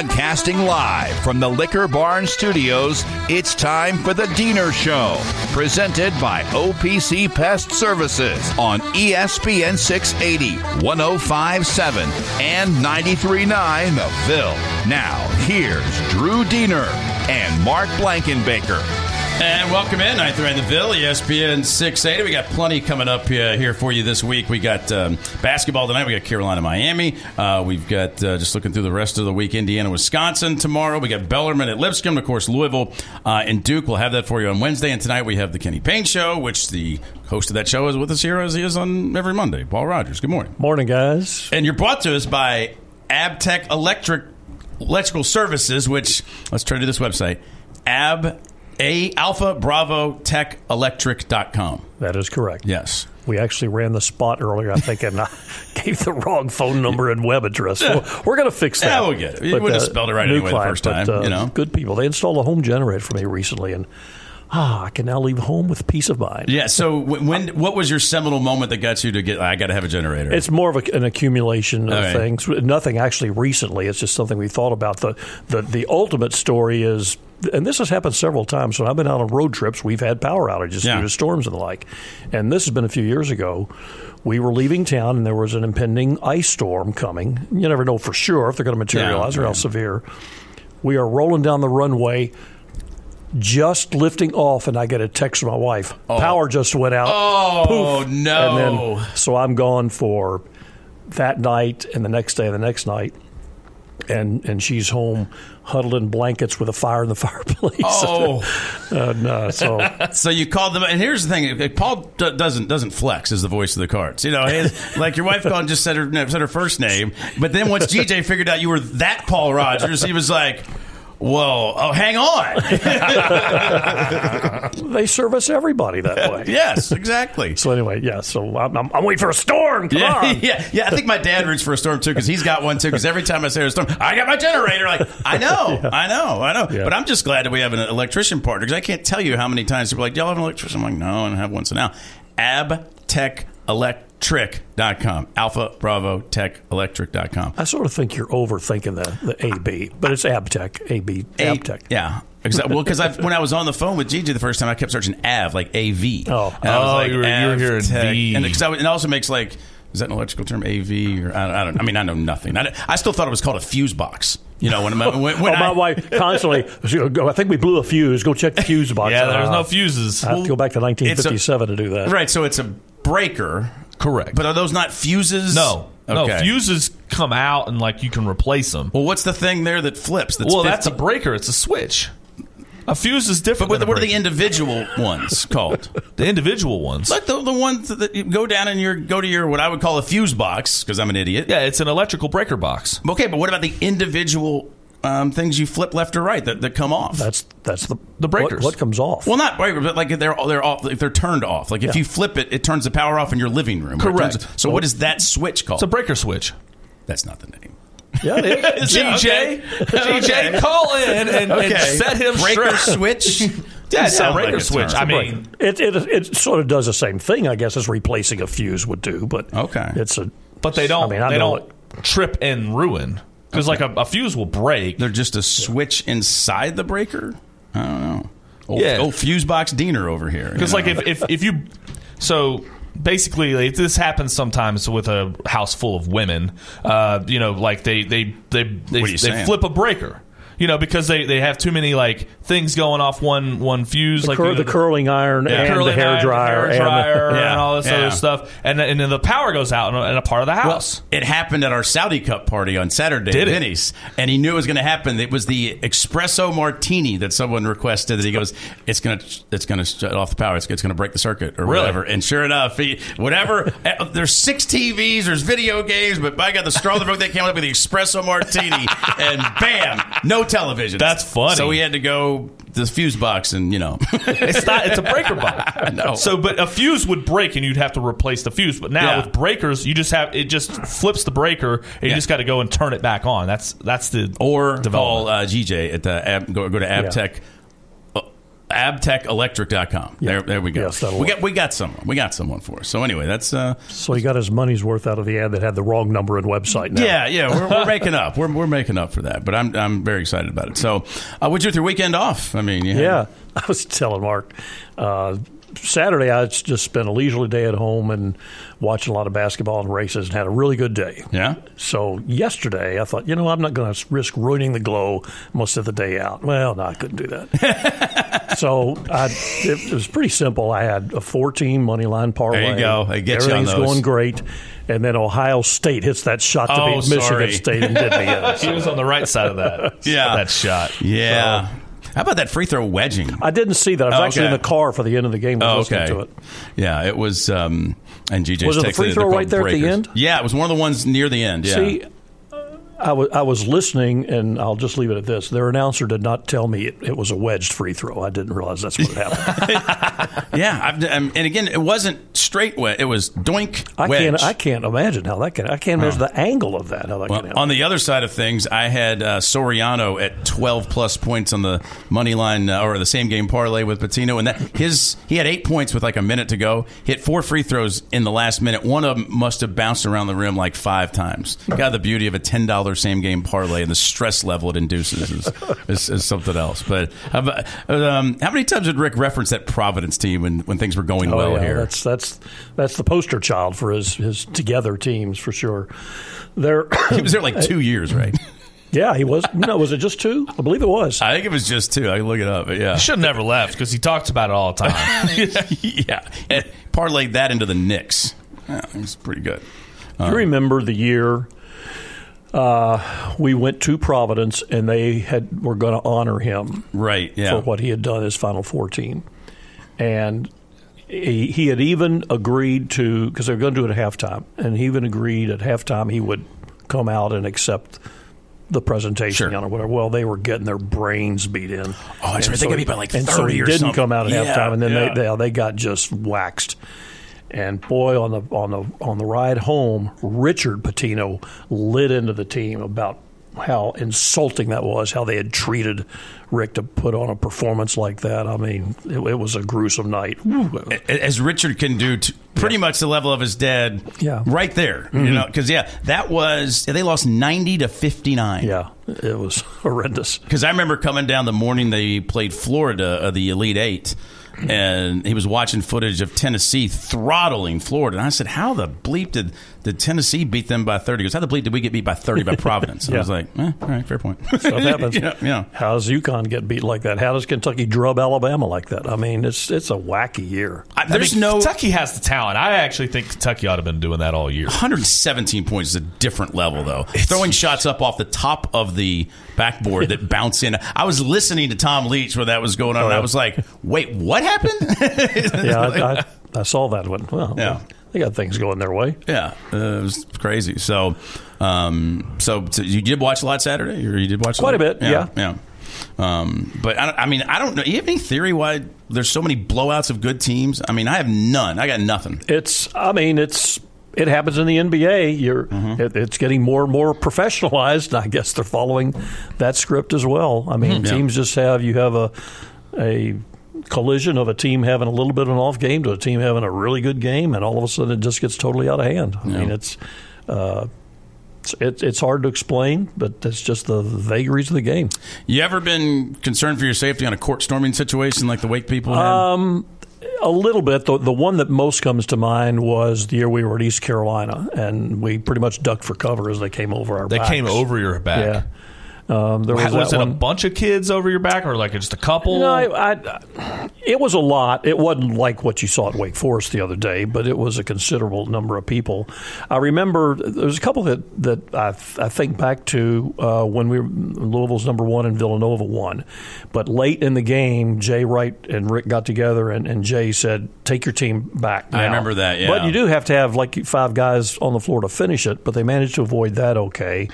Broadcasting live from the Liquor Barn Studios, it's time for the Deener Show, presented by OPC Pest Services on ESPN 680, 1057, and 939 The Ville. Now, here's Drew Deener and Mark Blankenbaker. And welcome in, Ninth Rain the Ville, ESPN 680. We got plenty coming up uh, here for you this week. We got um, basketball tonight. We got Carolina, Miami. Uh, we've got, uh, just looking through the rest of the week, Indiana, Wisconsin tomorrow. We got Bellarmine at Lipscomb, of course, Louisville uh, and Duke. We'll have that for you on Wednesday. And tonight we have the Kenny Payne Show, which the host of that show is with us here as he is on every Monday. Paul Rogers. Good morning. Morning, guys. And you're brought to us by Abtech Electric Electrical Services, which, let's turn to this website, ab a Alpha Bravo Tech Electric.com. That is correct. Yes. We actually ran the spot earlier, I think, and I gave the wrong phone number and web address. So we're going to fix that. Yeah, we'll get it. You would have spelled it right anyway the first time, But, uh, you know. Good people. They installed a home generator for me recently, and ah, I can now leave home with peace of mind. Yeah. So when, when what was your seminal moment that got you to get? I got to have a generator. It's more of a, an accumulation of right. things. Nothing actually recently. It's just something we thought about. The, the the ultimate story is, and this has happened several times when I've been out on road trips. We've had power outages Yeah. due to storms and the like. And this has been a few years ago. We were leaving town, and there was an impending ice storm coming. You never know for sure if they're going to materialize or Yeah. how severe. We are rolling down the runway. Just lifting off, and I get a text from my wife. Power just went out. oh Poof. no! And then, so I'm gone for that night and the next day and the next night. And and she's home huddled in blankets with a fire in the fireplace. Oh. and, uh, so So you called them, and here's the thing: Paul d- doesn't doesn't flex as the voice of the cards. You know, he- like your wife called and just said her said her first name, but then once GJ figured out you were that Paul Rogers, he was like, "Whoa, oh, hang on." they service everybody that way. yes, exactly. So anyway, yeah. So I'm, I'm, I'm waiting for a storm. Come Yeah, on. yeah, yeah. I think my dad roots for a storm too because he's got one too. Because every time I say a storm, I got my generator. Like I know, I know, I know. Yeah. But I'm just glad that we have an electrician partner because I can't tell you how many times people are like, "Y'all have an electrician?" I'm like, "No, I don't have one." So now, abtechelectric.com, Alpha Bravo Tech Electric.com. I sort of think you're overthinking the, the AB, but it's Abtech. AB. A- Abtech. Yeah. Exactly. Well, because when I was on the phone with Gigi the first time, I kept searching AV, like AV. Oh. and I was Oh, like, you were- you were hearing Avtech. V. And, 'cause I, it also makes like, is that an electrical term, AV? Or I don't, I don't I mean, I know nothing. I, I still thought it was called a fuse box. You know, when, when, when oh, my I, wife constantly. I think we blew a fuse. Go check the fuse box. Yeah, there's Uh, no fuses. I have to go back to 1957 to do that. Right, so it's a breaker. Correct. But are those not fuses? no, Okay. no fuses come out and like you can replace them. Well, what's the thing there that flips? That's well, that's a breaker. It's a switch. A fuse is But different. what, a what are the individual ones called? the individual ones? Like the, the ones that you go down and you go to your what I would call a fuse box because I'm an idiot. yeah, it's an electrical breaker box. Okay, but what about the individual um, things you flip left or right that, that come off? That's that's the The breakers. What, what comes off? well, not breaker, but like they're they're off. Like they're turned off. Like if Yeah. you flip it, it turns the power off in your living room. Correct. turns- so what is that switch called? It's a breaker switch. That's not the name. yeah, it is. GJ, GJ, call in and, and set him breaker straight. switch. Yeah, it's a sound like breaker a switch. term. I mean, It, it it sort of does the same thing, I guess, as replacing a fuse would do. But Okay. it's a but they don't. I mean, I they don't trip and ruin because like a, a fuse will break. They're just a switch inside the breaker. I don't know. Old, Yeah. old fuse box Deener over here. Because like if, if if you so basically like, this happens sometimes with a house full of women. Uh, you know, like they they they they, What are you they flip a breaker. You know, because they, they have too many like things going off one one fuse, The, like cur- you know, the curling iron and the curling hair iron, dryer, hair dryer, and, and, the, Yeah. all this Yeah. other stuff, and then- and then the power goes out in a, in a part of the house. It happened at our Saudi Cup party on Saturday Did at it? Vinny's, and he knew it was going to happen. It was the espresso martini that someone requested. That he goes, "It's going to, it's going to shut off the power. It's, it's going to break the circuit or Really? whatever." And sure enough, he, whatever. uh, there's six TVs, there's video games, but by God, the straw that broke they came up with the espresso martini, and bam, no television. That's funny. So we had to go the fuse box, and you know, it's not. It's a breaker box. know. So, but a fuse would break, and you'd have to replace the fuse. But now Yeah. with breakers, you just have it just flips the breaker, and you just got to go and turn it back on. That's that's the or call uh, GJ at the go, go to Abtech. Uh, abtechelectric.com. There, there we go. Yes, we got we got someone. We got someone for us. So anyway, that's uh, so he got his money's worth out of the ad that had the wrong number and website. Now. yeah, yeah. We're, we're making up. We're, we're making up for that. But I'm I'm very excited about it. So, uh, with your weekend off? I mean, you had- Yeah, I was telling Mark. Uh, Saturday, I just spent a leisurely day at home and watching a lot of basketball and races and had a really good day. yeah. So yesterday, I thought, you know, I'm not going to risk ruining the glow most of the day out. Well, no, I couldn't do that. so I, it, it was pretty simple. I had a 14 money line parlay. There you go. They get you on Everything's those. going great. And then Ohio State hits that shot to Oh, beat Michigan sorry. State and did me in. he was on the right side of that. Yeah. that shot. Yeah. How about that free throw wedging? I didn't see that. I was Oh, actually okay. in the car for the end of the game Oh, okay. to it. Yeah, it was. Um, and GJ Was it the free throw right there at the end? Yeah, it was one of the ones near the end. Yeah. See, I was I was listening, and I'll just leave it at this. Their announcer did not tell me it, it was a wedged free throw. I didn't realize that's what happened. yeah, I've, um, and again, it wasn't straight wet. It was doink I wedge. can't I can't imagine how that can. I can't measure the angle of that. How that can happen. on the other side of things, I had uh, Soriano at 12 plus points on the money line uh, or the same game parlay with Pitino, and that his he had eight points with like a minute to go. Hit four free throws in the last minute. One of them must have bounced around the rim like five times. Got the beauty of a ten dollar same game parlay and the stress level it induces is, is, is something else. But um, how many times did Rick reference that Providence team when, when things were going Oh, well yeah, here? That's that's that's the poster child for his his together teams for sure. There, he was there like two years, right? yeah, he was. No, was it just two? I believe it was. I think it was just two. I can look it up. But yeah. He should have never left because he talks about it all the time. yeah, and parlayed that into the Knicks. Yeah, it's pretty good. Do you remember the year uh, we went to Providence and they had were going to honor him Right? Yeah. for what he had done as Final Four team, and he, he had even agreed to because they were going to do it at halftime, and he even agreed at halftime he would come out and accept the presentation Sure. on or whatever. Well, they were getting their brains beat in. Oh, that's And right. They got beat by, like, thirty. and so he didn't something. come out at Yeah, halftime, and then yeah. they, they they got just waxed. And boy, on the on the on the ride home, Richard Pitino lit into the team about how insulting that was, how they had treated Rick to put on a performance like that. I mean, it, it was a gruesome night. As Richard can do, to pretty much the level of his dad. Yeah. Right there. You know, because yeah, that was they lost ninety to fifty nine. Yeah, it was horrendous. Because I remember coming down the morning they played Florida, uh, the Elite Eight, and he was watching footage of Tennessee throttling Florida. And I said, How the bleep did, did Tennessee beat them by 30? He goes, How the bleep did we get beat by 30 by Providence? And I was like, eh, All right, fair point. Stuff happens. yeah, yeah. How does UConn get beat like that? How does Kentucky drub Alabama like that? I mean, it's it's a wacky year. I- I there's mean, no. Kentucky has the talent. I actually think Kentucky ought to have been doing that all year. 117 points is a different level, though. Throwing shots up off the top of the backboard that bounce in. I was listening to Tom Leach when that was going on, and I was like, "Wait, what happened?" Yeah, I, I, I saw that one. Well, Yeah. They got things going their way. Yeah, uh, it was crazy. So, um, so, so you did watch a lot Saturday, or you did watch Quite a lot? bit, yeah. yeah. Um, but I, I mean, I don't know. You have any theory why there's so many blowouts of good teams? I mean, I have none. I got nothing. It's, I mean, it's it happens in the NBA. You're, Mm-hmm. it, it's getting more and more professionalized. I guess they're following that script as well. I mean, Mm-hmm. Yeah. teams just have you have a a collision of a team having a little bit of an off game to a team having a really good game, and all of a sudden it just gets totally out of hand. I mean, it's. Uh, it's- it, it's hard to explain, but it's just the vagaries of the game. You ever been concerned for your safety on a court storming situation like the Wake people had? Um, A little bit. The, the one that most comes to mind was the year we were at East Carolina, and we pretty much ducked for cover as they came over our They backs. came over your back. Yeah. Um, there was, Was, it a bunch of kids over your back, or like just a couple? No, I, I, it was a lot. It wasn't like what you saw at Wake Forest the other day, but it was a considerable number of people. I remember there was a couple that that I, I think back to uh, when we were Louisville's number one and Villanova won, but late in the game, Jay Wright and Rick got together, and, and Jay said, "Take your team back." I remember that, yeah. But you do have to have like five guys on the floor to finish it, but they managed to avoid that okay.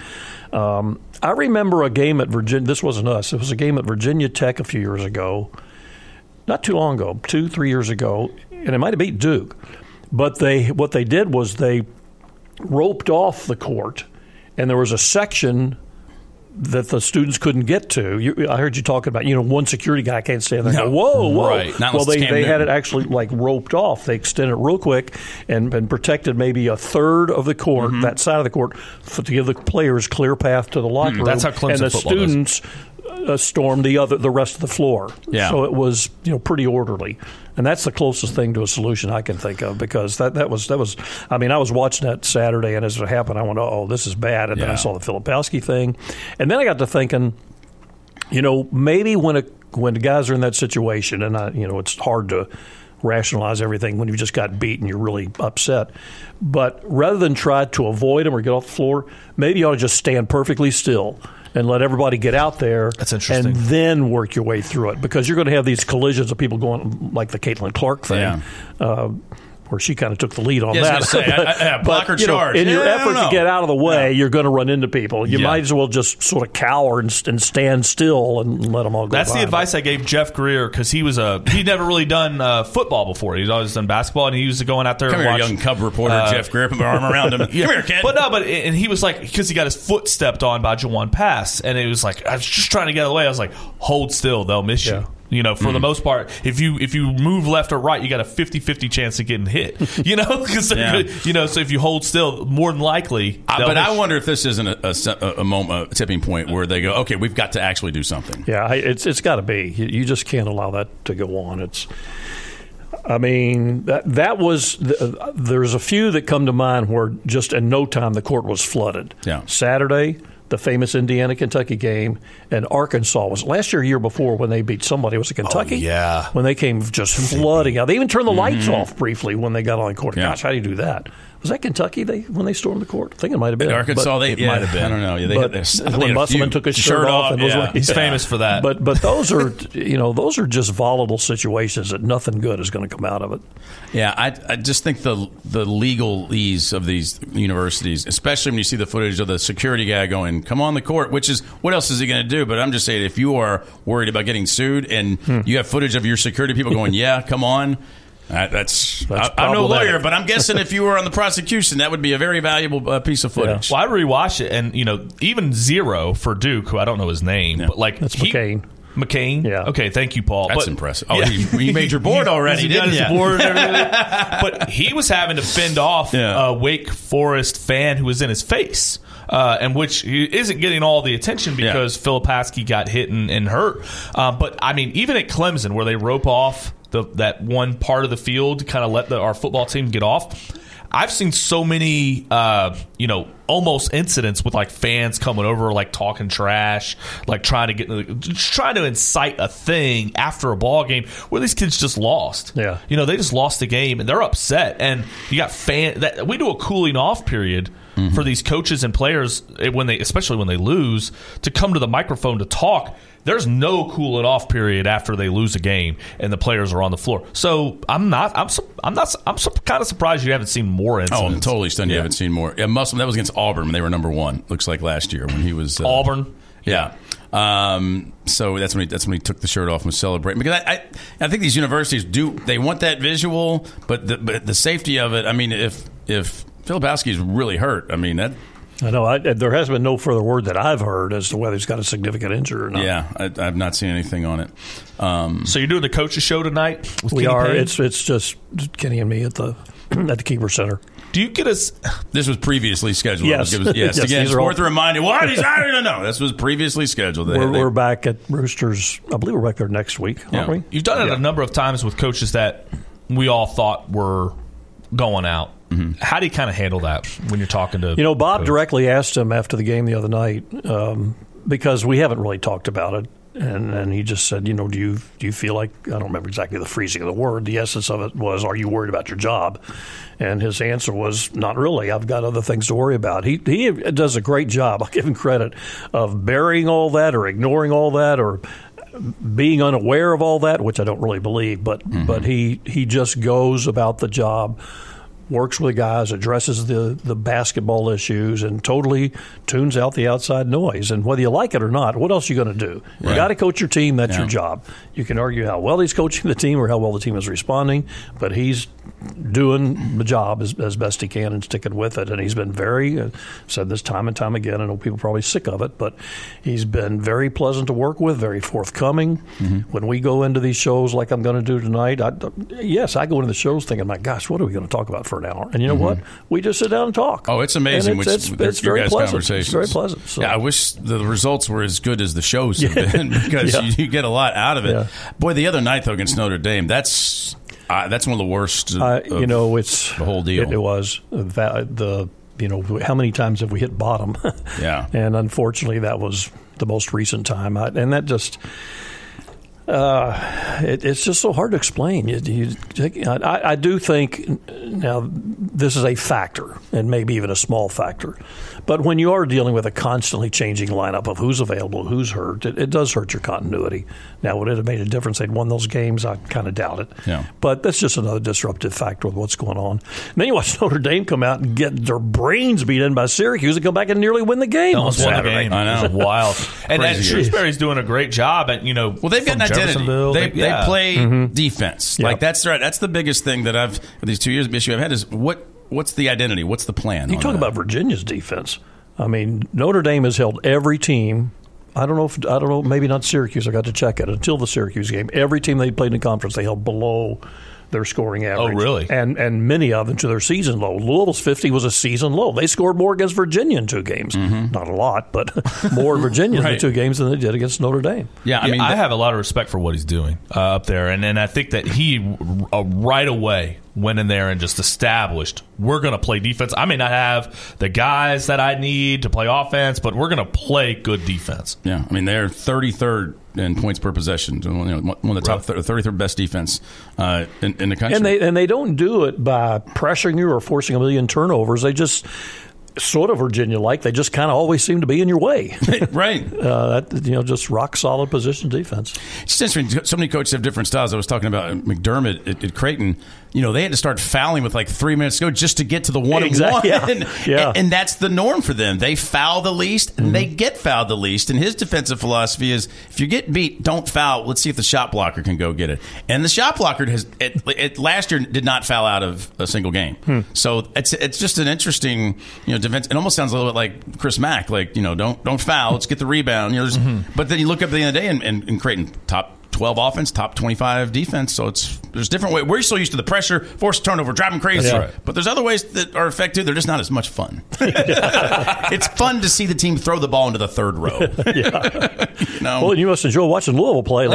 Um, I remember a game at Virginia. This wasn't us. It was a game at Virginia Tech a few years ago, not too long ago, two, three years ago, and it might have beat Duke. But they, what they did was they roped off the court, and there was a section that the students couldn't get to. You, I heard you talking about, you know, one security guy can't stand there. and go, whoa, whoa! Right. Not well, they, they had it actually like roped off. They extended it real quick and, and protected maybe a third of the court, Mm-hmm. that side of the court, for, to give the players clear path to the locker room. That's how Clemson and the football does. students uh, stormed the other the rest of the floor. Yeah. So it was you know pretty orderly, and that's the closest thing to a solution I can think of because that that was that was I mean I was watching that Saturday and as it happened I went oh this is bad. And then I saw the Filipowski thing, and then I got to thinking, you know maybe when a when the guys are in that situation and I you know it's hard to rationalize everything when you just got beat and you're really upset. But rather than try to avoid them or get off the floor, maybe you ought to just stand perfectly still and let everybody get out there. That's interesting. And then work your way through it because you're going to have these collisions of people going like the Caitlin Clark thing. Yeah. Uh, where she kind of took the lead on Yeah, I that. was gonna say, I- I- yeah, block or you know, in your Yeah, I don't effort to get out of the way, you're going to run into people. You Yeah. might as well just sort of cower and, and stand still and let them all go. That's by. the advice I gave Jeff Greer because he was a he'd never really done uh, football before. He's always done basketball, and he used to going out there. Come and here, watch, young cub reporter uh, Jeff Greer. Put my arm around him. Come here, kid. But no, but and he was like because he got his foot stepped on by Jawon Pass, and it was like I was just trying to get out of the way. I was like, hold still, they'll miss Yeah. you. You know, Mm. for the most part, if you if you move left or right, you got a 50-50 chance of getting hit. You know, because Yeah. you know, so if you hold still, more than likely. They'll but miss I you. wonder if this isn't a, a, a, a moment, a tipping point where they go, okay, we've got to actually do something. Yeah, I- it's it's got to be. You, you just can't allow that to go on. It's. I mean that that was the, there's a few that come to mind where just in no time the court was flooded. Yeah. Saturday, the famous Indiana Kentucky game, and Arkansas was last year, year before when they beat somebody. It Was it Kentucky? yeah. when they came just flooding out. They even turned the lights off briefly when they got on the court. Mm-hmm. Yeah. Gosh, how do you do that? Was that Kentucky? They when they stormed the court? I think it might have been Arkansas, But- they it yeah, might have been. I don't know. Yeah, they but when they had Musselman took his shirt, off and was yeah. like, He's famous for that. but but those are you know those are just volatile situations that nothing good is going to come out of it. Yeah, I, I just think the the legal ease of these universities, especially when you see the footage of the security guy going, "Come on the court," which is what else is he going to do? But I'm just saying, if you are worried about getting sued and Hmm. you have footage of your security people going, "Yeah, come on." Uh, that's, That's I, I'm no lawyer, but I'm guessing if you were on the prosecution, that would be a very valuable uh, piece of footage. Well, I rewatched it, and you know, even zero for Duke, who I don't know his name, but like That's he- McCain. McCain. Yeah. Okay. Thank you, Paul. That's But- impressive. Oh, you- you made your board already, He's got didn't his ya? board and but he was having to fend off Yeah. a Wake Forest fan who was in his face. Uh, and which he isn't getting all the attention Yeah. Philip Filipowski got hit and, and hurt. Uh, but I mean, even at Clemson, where they rope off the, that one part of the field kind of let the, our football team get off, I've seen so many, uh, you know, almost incidents with like fans coming over, like talking trash, like trying to get, just trying to incite a thing after a ball game where these kids just lost. Yeah. you know, they just lost the game and they're upset. And you got fan that we do a cooling off period. For these coaches and players, eh, when they, especially when they lose, to come to the microphone to talk, there's no cooling off period after they lose a game and the players are on the floor. So I'm not, I'm, su- I'm not, I'm su- kind of surprised you haven't seen more incidents. Oh, I'm totally stunned you Yeah. haven't seen more. Yeah, Musselman, that was against Auburn. when They were number one. Looks like last year when he was uh, Auburn. Yeah. Um, so that's when he, that's when he took the shirt off and was celebrating because I, I I think these universities do they want that visual, but the, but the safety of it. I mean, if if Filipowski is really hurt, I mean that. I know I, there has been no further word that I've heard as to whether he's got a significant injury or not. Yeah, I, I've not seen anything on it. Um, So you're doing the coaches show tonight? With we Kenny are. Payne? It's it's just Kenny and me at the at the Keeper Center. Do you get us? this was previously scheduled. Yes. It was- yes. Yes, Again, it's are all- worth a reminder. What? He's out. No, no. This was previously scheduled. They- We're, they- we're back at Roosters. I believe we're back there next week, aren't Yeah. we? You've done it a number of times with coaches that we all thought were going out. Mm-hmm. How do you kind of handle that when you're talking to You know, Bob coach? directly asked him after the game the other night um, because we haven't really talked about it, and and he just said, you know, do you do you feel like I don't remember exactly the phrasing of the word. The essence of it was, are you worried about your job? And his answer was, not really. I've got other things to worry about. He he does a great job. I'll give him credit of burying all that or ignoring all that or being unaware of all that, which I don't really believe, but but he he just goes about the job, works with guys, addresses the the basketball issues, and totally tunes out the outside noise. And whether you like it or not, what else are you going to do? You Right. got to coach your team. That's Yeah. your job. You can argue how well he's coaching the team or how well the team is responding, but he's doing the job as, as best he can and sticking with it. And he's been very uh, said this time and time again. I know people are probably sick of it, but he's been very pleasant to work with, very forthcoming. Mm-hmm. When we go into these shows like I'm going to do tonight, I, yes, I go into the shows thinking, my gosh, what are we going to talk about for an hour? And you know what? We just sit down and talk. Oh, it's amazing. Which, it's, it's, it's very pleasant. It's very pleasant. So. Yeah, I wish the results were as good as the shows have been because Yeah. you, you get a lot out of it. Yeah. Boy, the other night though against Notre Dame, that's uh, that's one of the worst. Uh, you know, it's the whole deal. It, it was that the you know how many times have we hit bottom? Yeah. and unfortunately, that was the most recent time, I, and that just. Uh, it, it's just so hard to explain. You, you, I, I do think now this is a factor, and maybe even a small factor. But when you are dealing with a constantly changing lineup of who's available, who's hurt, it, it does hurt your continuity. Now, would it have made a difference? They'd won those games. I kind of doubt it. Yeah. But that's just another disruptive factor with what's going on. And then you watch Notre Dame come out and get their brains beat in by Syracuse and come back and nearly win the game on Almost won the Saturday. game. I know. Wild. and, and Shrewsberry's doing a great job at you know. Well, they've got from an identity. Jeffersonville. They, They- yeah. they play Mm-hmm. defense. Yep. Like that's right. That's the biggest thing that I've these two years issue I've had is what what's the identity? What's the plan? You talk that? about Virginia's defense. I mean, Notre Dame has held every team. I don't know if I don't know. Maybe not Syracuse. I got to check it until the Syracuse game. Every team they played in the conference, they held below their scoring average. Oh, really? And and many of them to their season low. Louisville's fifty was a season low. They scored more against Virginia in two games. Not a lot, but more in Virginia in Mm-hmm. Right. the two games than they did against Notre Dame. Yeah, I Yeah, mean, I have a lot of respect for what he's doing uh, up there, and and I think that he uh, right away went in there and just established we're going to play defense. I may not have the guys that I need to play offense, but we're going to play good defense. Yeah, I mean they're 33rd in points per possession. You know, one of the top thir- 33rd best defense uh, in, in the country. And they and they don't do it by pressuring you or forcing a million turnovers. They just sort of Virginia like. They just kind of always seem to be in your way. right. uh, that you know, just rock solid position defense. It's interesting. So many coaches have different styles. I was talking about McDermott at, at Creighton. You know, they had to start fouling with like three minutes to go just to get to the one Exactly, and one. yeah, And, yeah. and that's the norm for them. They foul the least and they mm-hmm. get fouled the least. And his defensive philosophy is if you get beat, don't foul. Let's see if the shot blocker can go get it. And the shot blocker has it, it last year did not foul out of a single game. Hmm. So it's it's just an interesting you know defense. It almost sounds a little bit like Chris Mack, like you know don't don't foul. Let's get the rebound. You know, there's- mm-hmm. but then you look up at the end of the day and, and, and Creighton top 12 offense, top 25 defense. So it's there's different ways. We're so used to the pressure, force turnover, drive them crazy. That's right. But there's other ways that are effective. They're just not as much fun. it's fun to see the team throw the ball into the third row. you know? Well, you must enjoy watching Louisville play.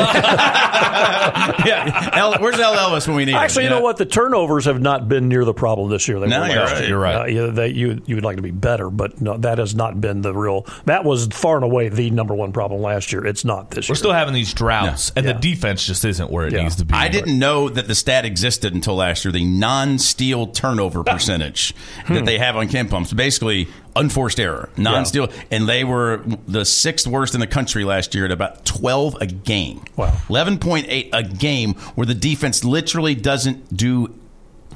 yeah. El, where's El Ellis when we need him? Actually, you know what? The turnovers have not been near the problem this year. They No, you're last right. year. You're right. Uh, yeah, they, you you would like to be better, but no, that has not been the real. That was far and away the number one problem last year. It's not this We're year. still having these droughts, and Yeah. The defense just isn't where it Yeah. needs to be. I didn't know that the stat existed until last year. The non-steal turnover percentage hmm. that they have on KenPom's, basically unforced error, non-steal, and they were the sixth worst in the country last year at about twelve a game. Wow. eleven point eight a game, where the defense literally doesn't do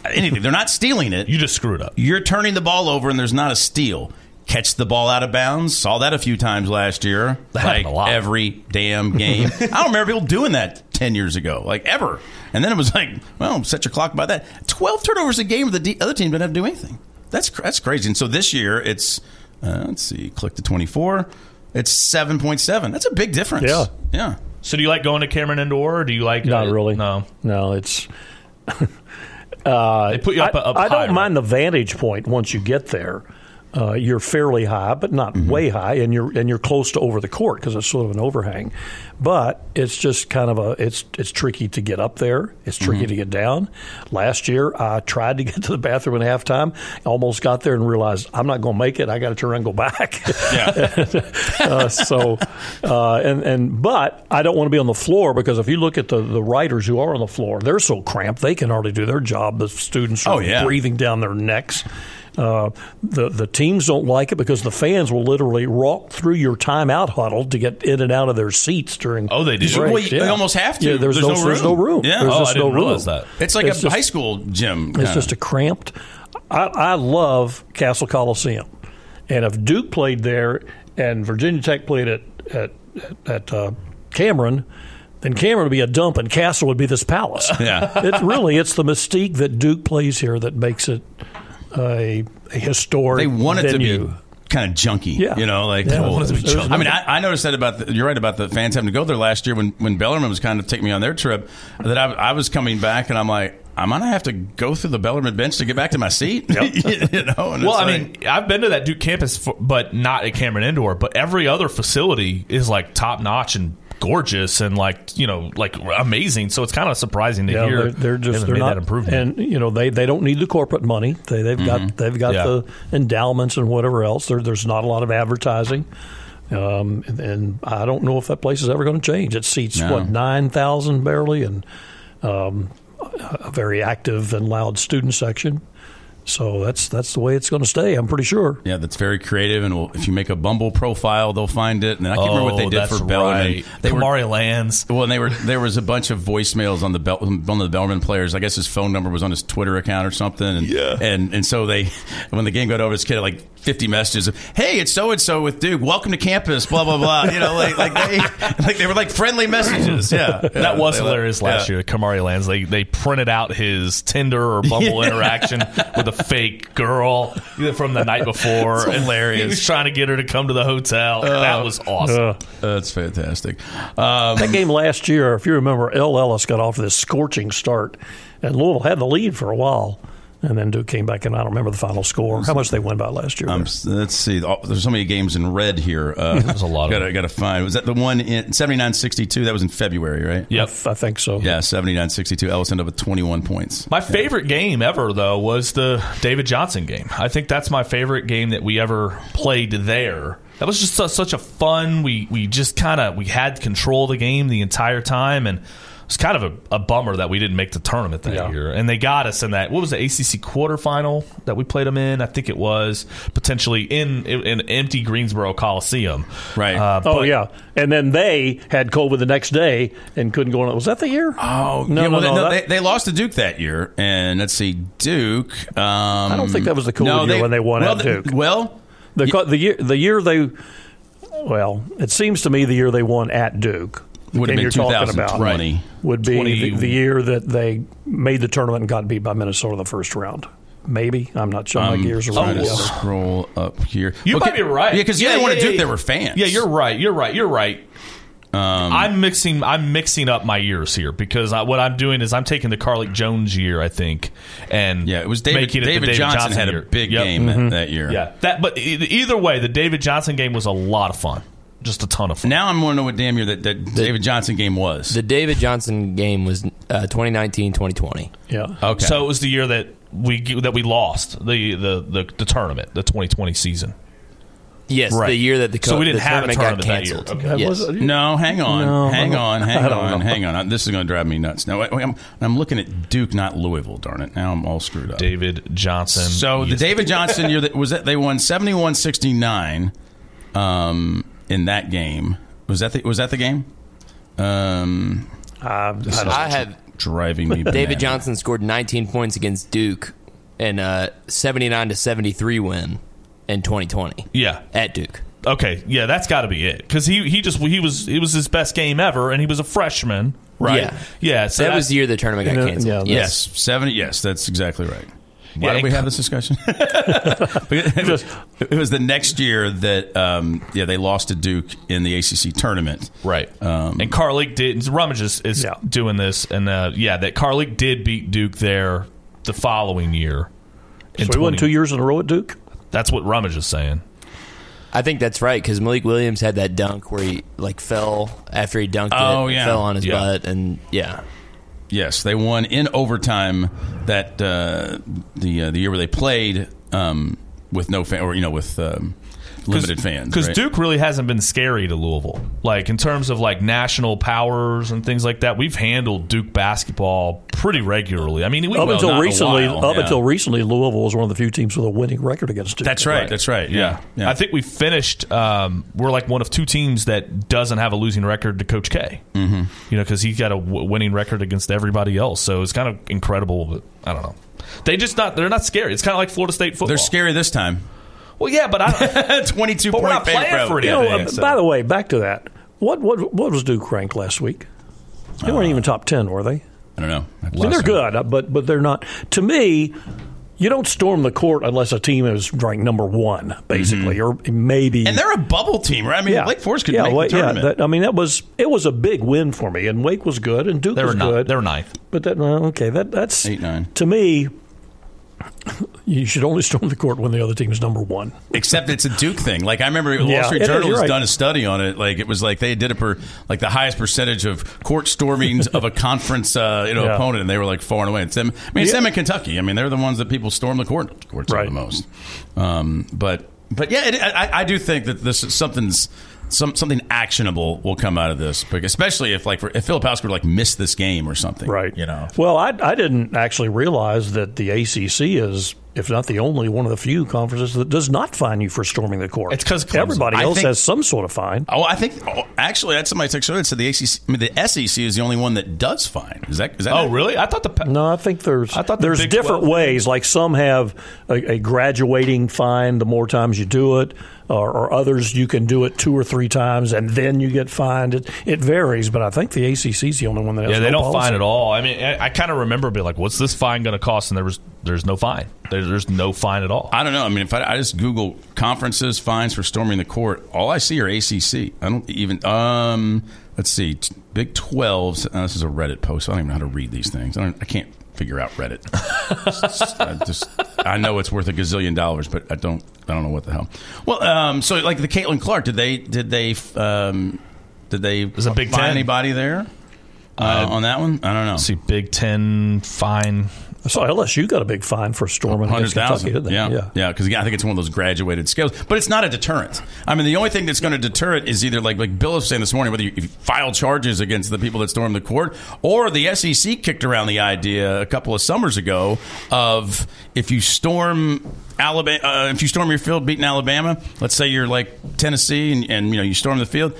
anything. They're not stealing it. You just screwed up. You're turning the ball over, and there's not a steal. Catch the ball out of bounds. Saw that a few times last year. That like a lot. every damn game. I don't remember people doing that ten years ago, like ever. And then it was like, well, set your clock by that. Twelve turnovers a game. The other team didn't have to do anything. That's that's crazy. And so this year, it's uh, let's see, click to twenty four. It's seven point seven. That's a big difference. Yeah. yeah. So do you like going to Cameron Indoor, or do you like Not uh, really. No, no, it's. they put you up. I, up I high, don't right? mind the vantage point once you get there. Uh, you're fairly high, but not Mm-hmm. way high, and you're and you're close to over the court because it's sort of an overhang. But it's just kind of a it's it's tricky to get up there. It's tricky Mm-hmm. to get down. Last year, I tried to get to the bathroom at halftime. Almost got there and realized I'm not going to make it. I got to turn around and go back. Yeah. uh, so, uh, and and but I don't want to be on the floor because if you look at the the writers who are on the floor, they're so cramped they can hardly do their job. The students are Oh, yeah. breathing down their necks. Uh, the the teams don't like it because the fans will literally walk through your timeout huddle to get in and out of their seats during. Oh, they do? breaks. Well, you- they almost have to. Yeah, there's, There's no, no there's room. no room. Yeah. There's Oh, just I didn't no room. realize that. It's like It's a just- high school gym. It's kinda. just a cramped. I, I love Cassell Coliseum, and if Duke played there and Virginia Tech played at at at uh, Cameron, then Cameron would be a dump and Cassell would be this palace. Yeah. it's really it's the mystique that Duke plays here that makes it a, a historic. They want it to be kind of junky. Yeah. You know, like Yeah, cool. I want it to. Oh, I mean, I, I noticed that about the, you're right about the fans having to go there last year when when Bellarmine was kind of taking me on their trip. That I, I was coming back and I'm like. I'm gonna have to go through the Bellarmine bench to get back to my seat. you know, and Well, I like- mean, I've been to that Duke campus, for, but not at Cameron Indoor. But every other facility is like top notch and gorgeous and like you know like amazing. So it's kind of surprising to Yeah, hear they're, they're just haven't they're not that improvement. and you know they, they don't need the corporate money. They they've got they've got Yeah. the endowments and whatever else. There, there's not a lot of advertising, um, and, and I don't know if that place is ever going to change. It seats No. what nine thousand barely, and um, a very active and loud student section. So that's that's the way it's going to stay. I'm pretty sure. Yeah, that's very creative, and will if you make a Bumble profile, they'll find it. And I can't remember what they Oh, did that's for Bellarmine. right. They were Kamari Lands. well, and they were there was a bunch of voicemails on the Bel- one of the Bellarmine players. I guess his phone number was on his Twitter account or something. And, Yeah. and and so they when the game got over, this kid had like fifty messages of "Hey, it's so and so with Duke. Welcome to campus." Blah blah blah. You know, like like they like they were like friendly messages. Yeah, That was They- hilarious last yeah. year. Kamari Lands. They they printed out his Tinder or Bumble interaction with a fake girl from the night before. It's And hilarious. He was trying to get her to come to the hotel. that was awesome. Uh, That's fantastic. Um, that game last year, if you remember, L. Ellis got off this scorching start, and Louisville had the lead for a while, and then Duke came back, and I don't remember the final score. How much they won by last year? Um, let's see. Oh, there's so many games in red here. Uh, There's a lot of Gotta, find. Was that the one in 79-62? That was in February, right? Yep. I think so. Yeah, 79-62. Ellis ended up with 21 points. My favorite game ever, though, was the David Johnson game. I think that's my favorite game that we ever played there. That was just su- such a fun. We we just kind of we had control of the game the entire time, and it's kind of a, a bummer that we didn't make the tournament that Yeah. year. And they got us in that. What was the ACC quarterfinal that we played them in? I think it was potentially in in an empty Greensboro Coliseum. Right. Uh, Oh but- yeah, and then they had COVID the next day and couldn't go on. Was that the year? Oh, no, yeah, well, no, no, no, that- they, they lost to Duke that year, and let's see, Duke. Um, I don't think that was the COVID year when they won well, at the- Duke. Well, The co- the year the year they well, it seems to me the year they won at Duke the Would have game been you're talking about 2020. would be 20 the, the year that they made the tournament and got beat by Minnesota in the first round. Maybe I'm not sure. My I'm gears are trying running scroll up here. You Okay, might be right. Yeah, because you Yeah, didn't want yeah, to Duke. yeah. There were fans. Yeah, you're right. You're right. You're right. Um, I'm mixing. I'm mixing up my years here because I, what I'm doing is I'm taking the Carlik Jones year, I think, and Yeah, it was David. making it the David, Johnson, had year. a big Yep. game that, that year. Yeah, that. But either way, the David Johnson game was a lot of fun. Just a ton of fun. Now I'm want to know what damn year that, that David Johnson game was. The David Johnson game was uh, 2019 2020. Yeah. okay. So it was the year that we that we lost the the the, the tournament, the 2020 season. Yes, Right. the year that the, co- So we didn't the have a tournament got tournament that year. canceled. Okay. Yes. No, hang on, No, hang on, hang on, hang on. This is going to drive me nuts. Now, wait, wait, I'm, I'm looking at Duke, not Louisville. Darn it! Now I'm all screwed up. David Johnson. So the. David Johnson year that was that they won 71-69 um, in that game. Was that the, was that the game? Um, Uh, I don't- I have driving me. David. Johnson scored 19 points against Duke in a 79 to 73 win in 2020 yeah. at Duke. Okay, yeah, that's got to be it because he he just he was it was his best game ever, and he was a freshman, right? Yeah. yeah. So that that's- was the year the tournament got Yeah, canceled. yeah, Yes, seventy. Yes, that's exactly right. Why Yeah, did we have this discussion? it, was, it was the next year that um, yeah they lost to Duke in the ACC tournament. Right. Um, and Carlik did. Rummage is, is Yeah. doing this, and uh, yeah, that Carlik did beat Duke there the following year. in so we won two years in a row at Duke. That's what Rummage is saying. I think that's right because Malik Williams had that dunk where he like fell after he dunked Oh, it, yeah. fell on his Yeah. butt, and yeah, Yes, they won in overtime that uh, the uh, the year where they played um, with no fan or you know with um, limited fans. Because right? Duke really hasn't been scary to Louisville. Like in terms of like national powers and things like that, we've handled Duke basketball pretty regularly. I mean, we, Up Well, until not in a recently, while, up yeah. until recently, Louisville was one of the few teams with a winning record against Duke. That's right. That's right. Yeah. yeah. I think we finished. Um, we're like one of two teams that doesn't have a losing record to Coach K. Mm-hmm. You know, because he's got a w- winning record against everybody else. So it's kind of incredible. But I don't know. They just not. They're not scary. It's kind of like Florida State football. they're scary this time. Well, yeah, but I. Twenty-two But we're not playing for it You know, yeah, uh, so- by the way, back to that. What what what was Duke ranked last week? They weren't even top ten, were they? I don't know. I mean, they're good, uh, but but they're not. To me, you don't storm the court unless a team is ranked number one, basically, or maybe. Mm-hmm. And they're a bubble team, right? I mean, Wake Forest could yeah, make Wake- the tournament. Yeah, that, I mean, that was it was a big win for me, and Wake was good, and Duke They were was not. good. They were ninth. But that well, okay, that that's Eight, nine. To me, you should only storm the court when the other team is number one. Except it's a Duke thing. Like I remember, Wall Yeah, Street Journal has right. done a study on it. Like it was like they did it for like the highest percentage of court stormings of a conference, uh, you know, Yeah. opponent, and they were like far and away. It's them. I mean, it's Yeah. them in Kentucky. I mean, they're the ones that people storm the court courts Right. the most. Um, but but yeah, it, I, I do think that this is something's. Some, something actionable will come out of this, especially if like if Filipowski were like missed this game or something, Right. You know, Well, I, I didn't actually realize that the ACC is, if not the only, one of the few conferences that does not fine you for storming the court. It's 'cause Clemson. everybody else think- has some sort of fine. Oh, I think oh, actually that's somebody texted that said the ACC, I mean, the SEC is the only one that does fine. Is that is that? Oh, really? I thought the. No, I think there's I thought the there's Big different 12 ways. Like some have a, a graduating fine the more times you do it, or, or others you can do it two or three times and then you get fined. It, it varies, but I think the ACC is the only one that has Yeah, they no don't policy. fine at all. I mean, I, I kind of remember being like, "What's this fine going to cost?" And there was there's no fine. There's no fine at all. I don't know. I mean, if I, I just Google conferences fines for storming the court, all I see are ACC. I don't even. Um, let's see, Big 12s. Uh, this is a Reddit post. I don't even know how to read these things. I, don't, I can't figure out Reddit. I just I know it's worth a gazillion dollars, but I don't. I don't know what the hell. Well, um, so like the Caitlin Clark, did they did they um, did they was a Big find Ten. anybody there uh, on that one? I don't know. See, Big Ten fine. So LSU got a big fine for storming Hundred thousand, yeah, yeah, because I think it's one of those graduated scales, but it's not a deterrent. I mean, the only thing that's going to deter it is either like like Bill was saying this morning, whether you, you file charges against the people that stormed the court, or the SEC kicked around the idea a couple of summers ago of if you storm Alabama, uh, if you storm your field beating Alabama, let's say you're like Tennessee and, and you know you storm the field.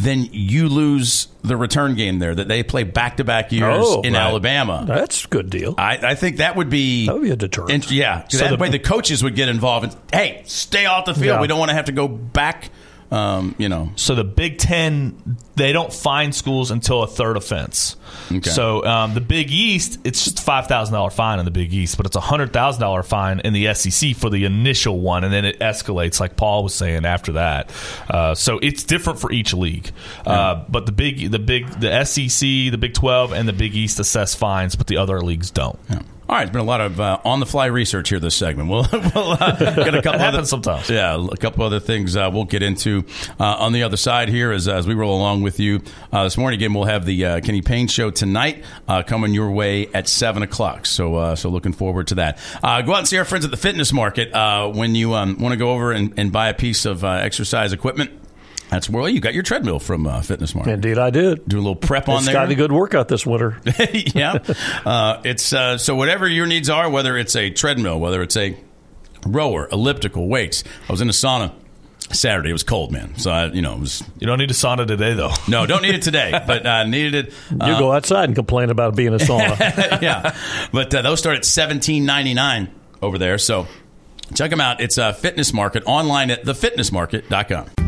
Then you lose the return game there that they play back to back years Oh, in right. Alabama. That's a good deal. I, I think that would be That would be a deterrent. and- yeah, So that the- way the coaches would get involved. And, hey, stay off the field. Yeah. We don't want to have to go back. Um, you know, So the Big Ten, they don't fine schools until a third offense. Okay. So um, the Big East, it's just five thousand dollar fine in the Big East, but it's a hundred thousand dollar fine in the SEC for the initial one, and then it escalates, like Paul was saying after that. Uh, so it's different for each league. Uh, but the big, the big, the SEC, the Big Twelve, and the Big East assess fines, but the other leagues don't. yeah. All right, it's been a lot of uh, on the fly research here this segment. We'll, we'll uh, get a couple other sometimes. Yeah, a couple other things uh, we'll get into uh, on the other side here as, as we roll along with you uh, this morning. Again, we'll have the uh, Kenny Payne show tonight uh, coming your way at seven o'clock. So, uh, so looking forward to that. Uh, go out and see our friends at the Fitness Market uh, when you um, want to go over and, and buy a piece of uh, exercise equipment. That's where well, you got your treadmill from uh, Fitness Market. Indeed, I did. Do a little prep on It's there. got a good workout this winter. yeah. Uh, it's uh, so whatever your needs are, whether it's a treadmill, whether it's a rower, elliptical, weights. I was in a sauna Saturday. It was cold, man. So I, you know, it was You don't need a sauna today, though. no, don't need it today, but uh, needed it. You Uh, go outside and complain about being a sauna. yeah, but uh, those start at seventeen ninety nine over there. So check them out. It's a fitness market online at thefitnessmarket.com.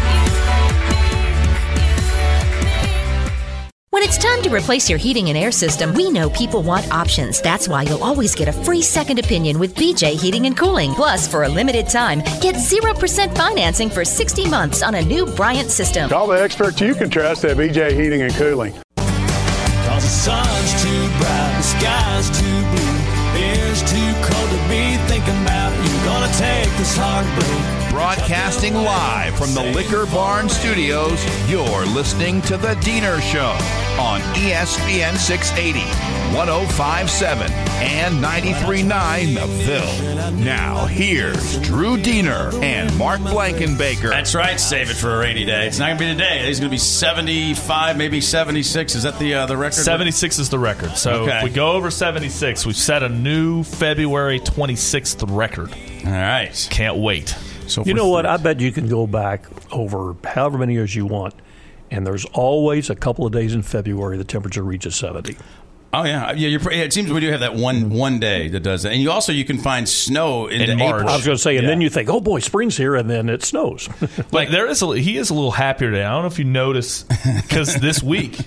It's time to replace your heating and air system, we know people want options. That's why you'll always get a free second opinion with BJ Heating and Cooling. Plus, for a limited time, get 0% financing for 60 months on a new Bryant system. Call the experts you can trust at BJ Heating and Cooling. Cause the sun's too bright, the sky's too blue, air's too cold to be thinking about you. Gonna take this heartbreak. Broadcasting live from the Liquor Barn Studios, you're listening to The Deener Show on ESPN 680, 1057, and 93.9 The Ville. Now, here's Drew Deener and Mark Blankenbaker. That's right. Save it for a rainy day. It's not going to be today. It's going to be 75, maybe 76. Is that the uh, the record? 76 is the record. So Okay. if we go over 76, we've set a new February 26th record. All right. Can't wait. So You know what? I bet you can go back over however many years you want, and there's always a couple of days in February the temperature reaches 70. Oh yeah, yeah. You're, it seems we do have that one one day that does that, and you also you can find snow into In March. April. I was going to say, and Yeah. then you think, oh boy, spring's here, and then it snows. Like there is, a, he is a little happier today. I don't know if you notice because this week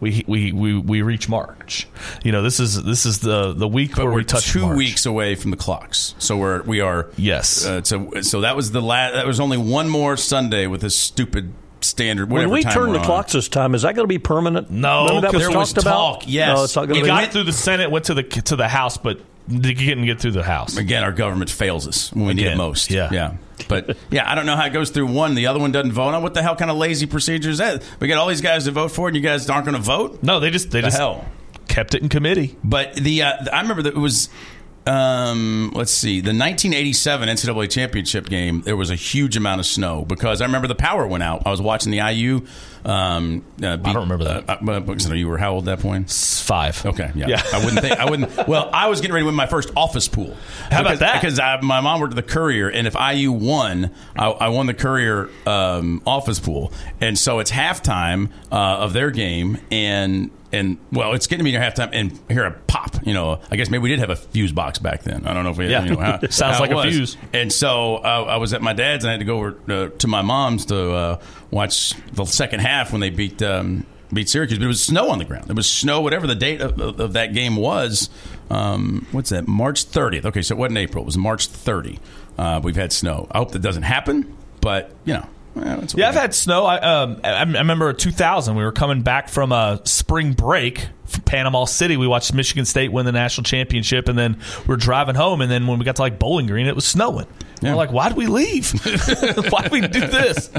we, we we we reach March. You know, this is this is the the week But where we're we touch two March. weeks away from the clocks, so we're we are Yes. Uh, so so that was the last. That was only one more Sunday with this stupid standard. when we time turn we're the on. clocks this time, is that going to be permanent? No, Remember that 'cause was there was talked about. talk, yes. no, it's not going It to be. got through the Senate, went to the to the House, but they didn't get through the House. Again, our government fails us when we need it most. yeah. yeah. But yeah, I don't know how it goes through one. The other one doesn't vote on. What the hell kind of lazy procedure is that? We got all these guys to vote for, and you guys aren't going to vote. No, they just they The just hell. kept it in committee. But the uh, I remember that it was. Um, let's see, the 1987 NCAA championship game. There was a huge amount of snow because I remember the power went out. I was watching the IU. Um, uh, beat- don't remember that. Uh, uh, you were how old at that point? Five. Okay, yeah. Yeah. I wouldn't think. I wouldn't. Well, I was getting ready to win my first office pool. How about because, that? Because I, my mom worked at the Courier, and if IU won, I, I won the Courier um, office pool, and so it's halftime uh, of their game, and and well, it's getting to be near halftime, and hear a pop. You know, I guess maybe we did have a fuse box back then. I don't know if we. Yeah. You know, how, Sounds how like a was. fuse. And so uh, I was at my dad's, and I had to go over uh, to my mom's to uh, watch the second half when they beat um, beat Syracuse. But it was snow on the ground. It was snow, whatever the date of, of, of that game was. Um, what's that? March 30th. Okay, so it wasn't April. It was March 30. Uh, we've had snow. I hope that doesn't happen, but you know. That's Yeah, I've had snow. I, um, I, I remember 2000. We were coming back from a spring break from Panama City. We watched Michigan State win the national championship, and then we are driving home. And then when we got to like Bowling Green, it was snowing. Yeah. We're like, why did we leave? why did we do this?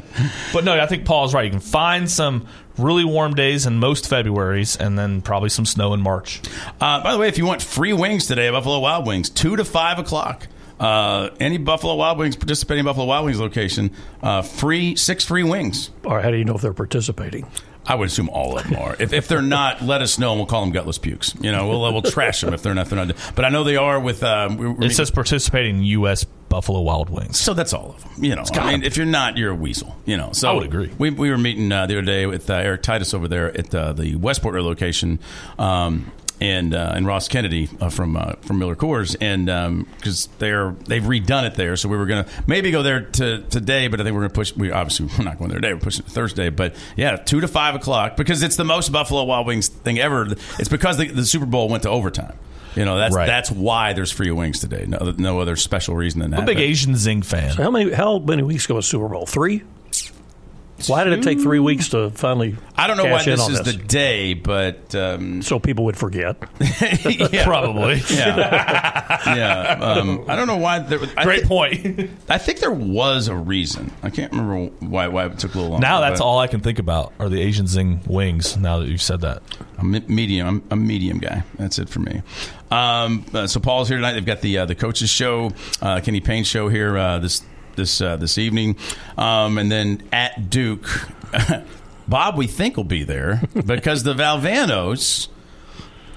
But no, I think Paul's right. You can find some really warm days in most Februarys, and then probably some snow in March. Uh, by the way, if you want free wings today, Buffalo Wild Wings, two to five o'clock. Uh, any Buffalo Wild Wings participating Buffalo Wild Wings location, uh, free six free wings. Or how do you know if they're participating? I would assume all of them are. If, if they're not, let us know and we'll call them gutless pukes. You know, we'll we'll trash them if they're not. They're not. But I know they are with. Um, we- we- It says participating U.S. Buffalo Wild Wings. so that's all of them. You know, I mean, if you're not, you're a weasel. You know, so I would agree. We, we were meeting uh, the other day with uh, Eric Titus over there at uh, the Westport location, um, and uh, and Ross Kennedy uh, from uh, from Miller Coors, and because they're they've redone it there, so we were gonna maybe go there to, today, but I think we're gonna push. We obviously we're not going there today. We're pushing it to Thursday, but yeah, two to five o'clock because it's the most Buffalo Wild Wings thing ever. It's because the, the Super Bowl went to overtime. You know, that's Right. that's why there's free wings today. No, no other special reason than that. I'm a big But- Asian Zing fan. So how many how many weeks ago was Super Bowl? Three. Why did it take three weeks to finally? I don't know why cash in this on is the day, but um, so people would forget. yeah, Probably. yeah, yeah. Um, I don't know why. There, I Great thi- point. I think there was a reason. I can't remember why why it took a little longer. now that's all I can think about are the Asian Zing wings. Now that you've said that. I'm medium. I'm a medium guy. That's it for me. Um, uh, so Paul's here tonight. They've got the uh, the coaches show, uh, Kenny Payne show here uh, this this uh, this evening, um, and then at Duke, Bob we think will be there because the Valvanos.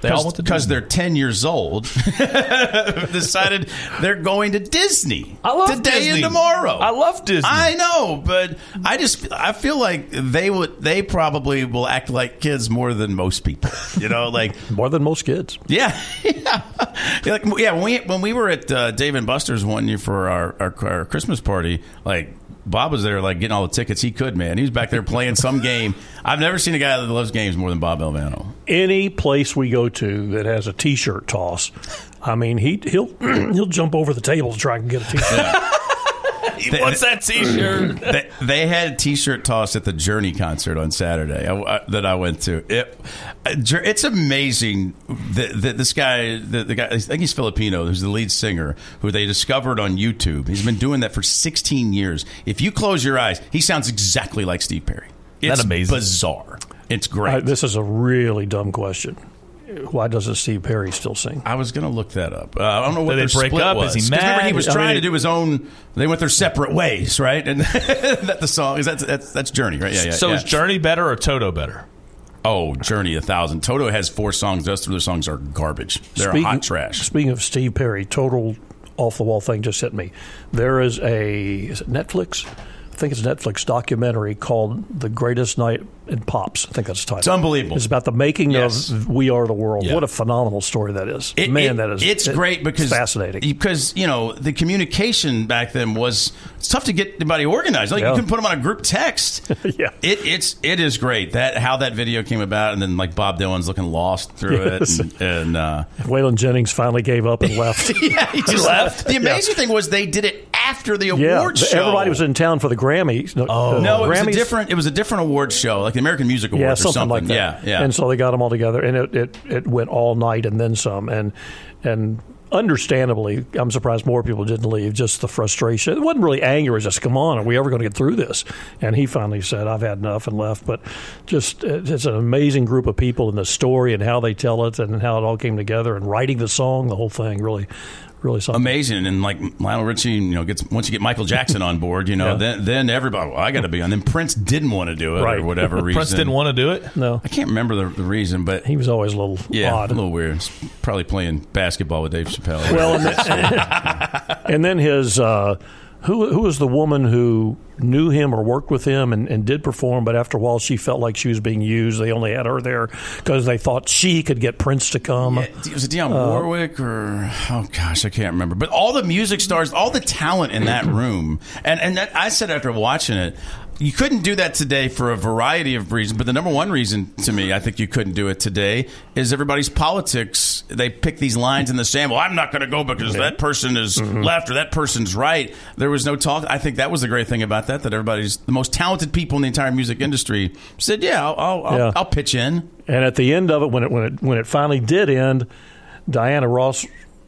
They all went to because they're 10 years old decided they're going to disney I love today Disney. and tomorrow I love Disney. i know but i just i feel like they would they probably will act like kids more than most people you know like More than most kids. yeah, yeah. Like, yeah, when we when we were at uh, Dave and Buster's one year for our, our, our Christmas party, like Bob was there, like getting all the tickets he could. Man, he was back there playing some game. I've never seen a guy that loves games more than Bob Valvano. Any place we go to that has a T-shirt toss, I mean, he he'll he'll jump over the table to try and get a T-shirt. What's that T-shirt? they, they had a T-shirt toss at the Journey concert on Saturday I, I- that I went to. It, uh, it's amazing that, that this guy, the, the guy, I think he's Filipino, who's the lead singer, who they discovered on YouTube. He's been doing that for 16 years. If you close your eyes, he sounds exactly like Steve Perry. It's That amazing? bizarre. It's great. Uh, this is a really dumb question. Why doesn't Steve Perry still sing? I was going to look that up. Uh, I don't know what Did they their break split up? was. Is he 'Cause Remember, he was I trying mean- to do his own. They went their separate ways, right? And that the song is that's that's, that's Journey, right? Yeah, yeah. so yeah. is Journey better or Toto better? Oh, Journey a thousand. Toto has four songs. The rest of their songs are garbage. They're Speaking- hot trash. Speaking of Steve Perry, total off the wall thing just hit me. There is a is it Netflix. I think it's a Netflix documentary called "The Greatest Night in Pops." I think that's the title. It's unbelievable. It's about the making Yes. of "We Are the World." Yeah. What a phenomenal story that is. It- Man, it- that is it's it- great because fascinating. because you know the communication back then was it's tough to get anybody organized. Like Yeah. you couldn't put them on a group text. Yeah. it, it's it is great that how that video came about, and then like Bob Dylan's looking lost through Yes. it, and, and uh, Waylon Jennings finally gave up and left. yeah, he just left. The amazing thing was they did it after the yeah, award show. everybody was in town for the Grammys. Oh, No, it was a different. It was a different award show, like the American Music Awards yeah, or something, something. like that. Yeah, yeah. And so they got them all together, and it, it, it went all night and then some. And and understandably, I'm surprised more people didn't leave. Just the frustration. It wasn't really anger. It was just, come on, are we ever going to get through this? And he finally said, I've had enough and left. But just it's an amazing group of people and the story and how they tell it and how it all came together and writing the song, the whole thing really, really something. amazing. And like Lionel Richie, you know, gets once you get Michael Jackson on board, you know, Yeah. then then everybody, well, I got to be on. Then Prince didn't want to do it Right. or whatever reason. Prince didn't want to do it. No, I can't remember the, the reason, but he was always a little yeah, odd. a little weird. He's probably playing basketball with Dave Chappelle. Well, and then, and then his uh, who who was the woman who knew him or worked with him and, and did perform, but after a while she felt like she was being used. They only had her there because they thought she could get Prince to come. Yeah, was it Dionne uh, Warwick or oh gosh, I can't remember. But all the music stars, all the talent in that room, and and that, I said after watching it, you couldn't do that today for a variety of reasons. But the number one reason to me, I think you couldn't do it today, is everybody's politics. They pick these lines in the sand. Well, I'm not going to go because that person is mm-hmm. left or that person's right. There was no talk. I think that was the great thing about that. That everybody's the most talented people in the entire music industry said, "Yeah, I'll I'll, I'll, I'll pitch in." And at the end of it, when it when it when it finally did end, Diana Ross,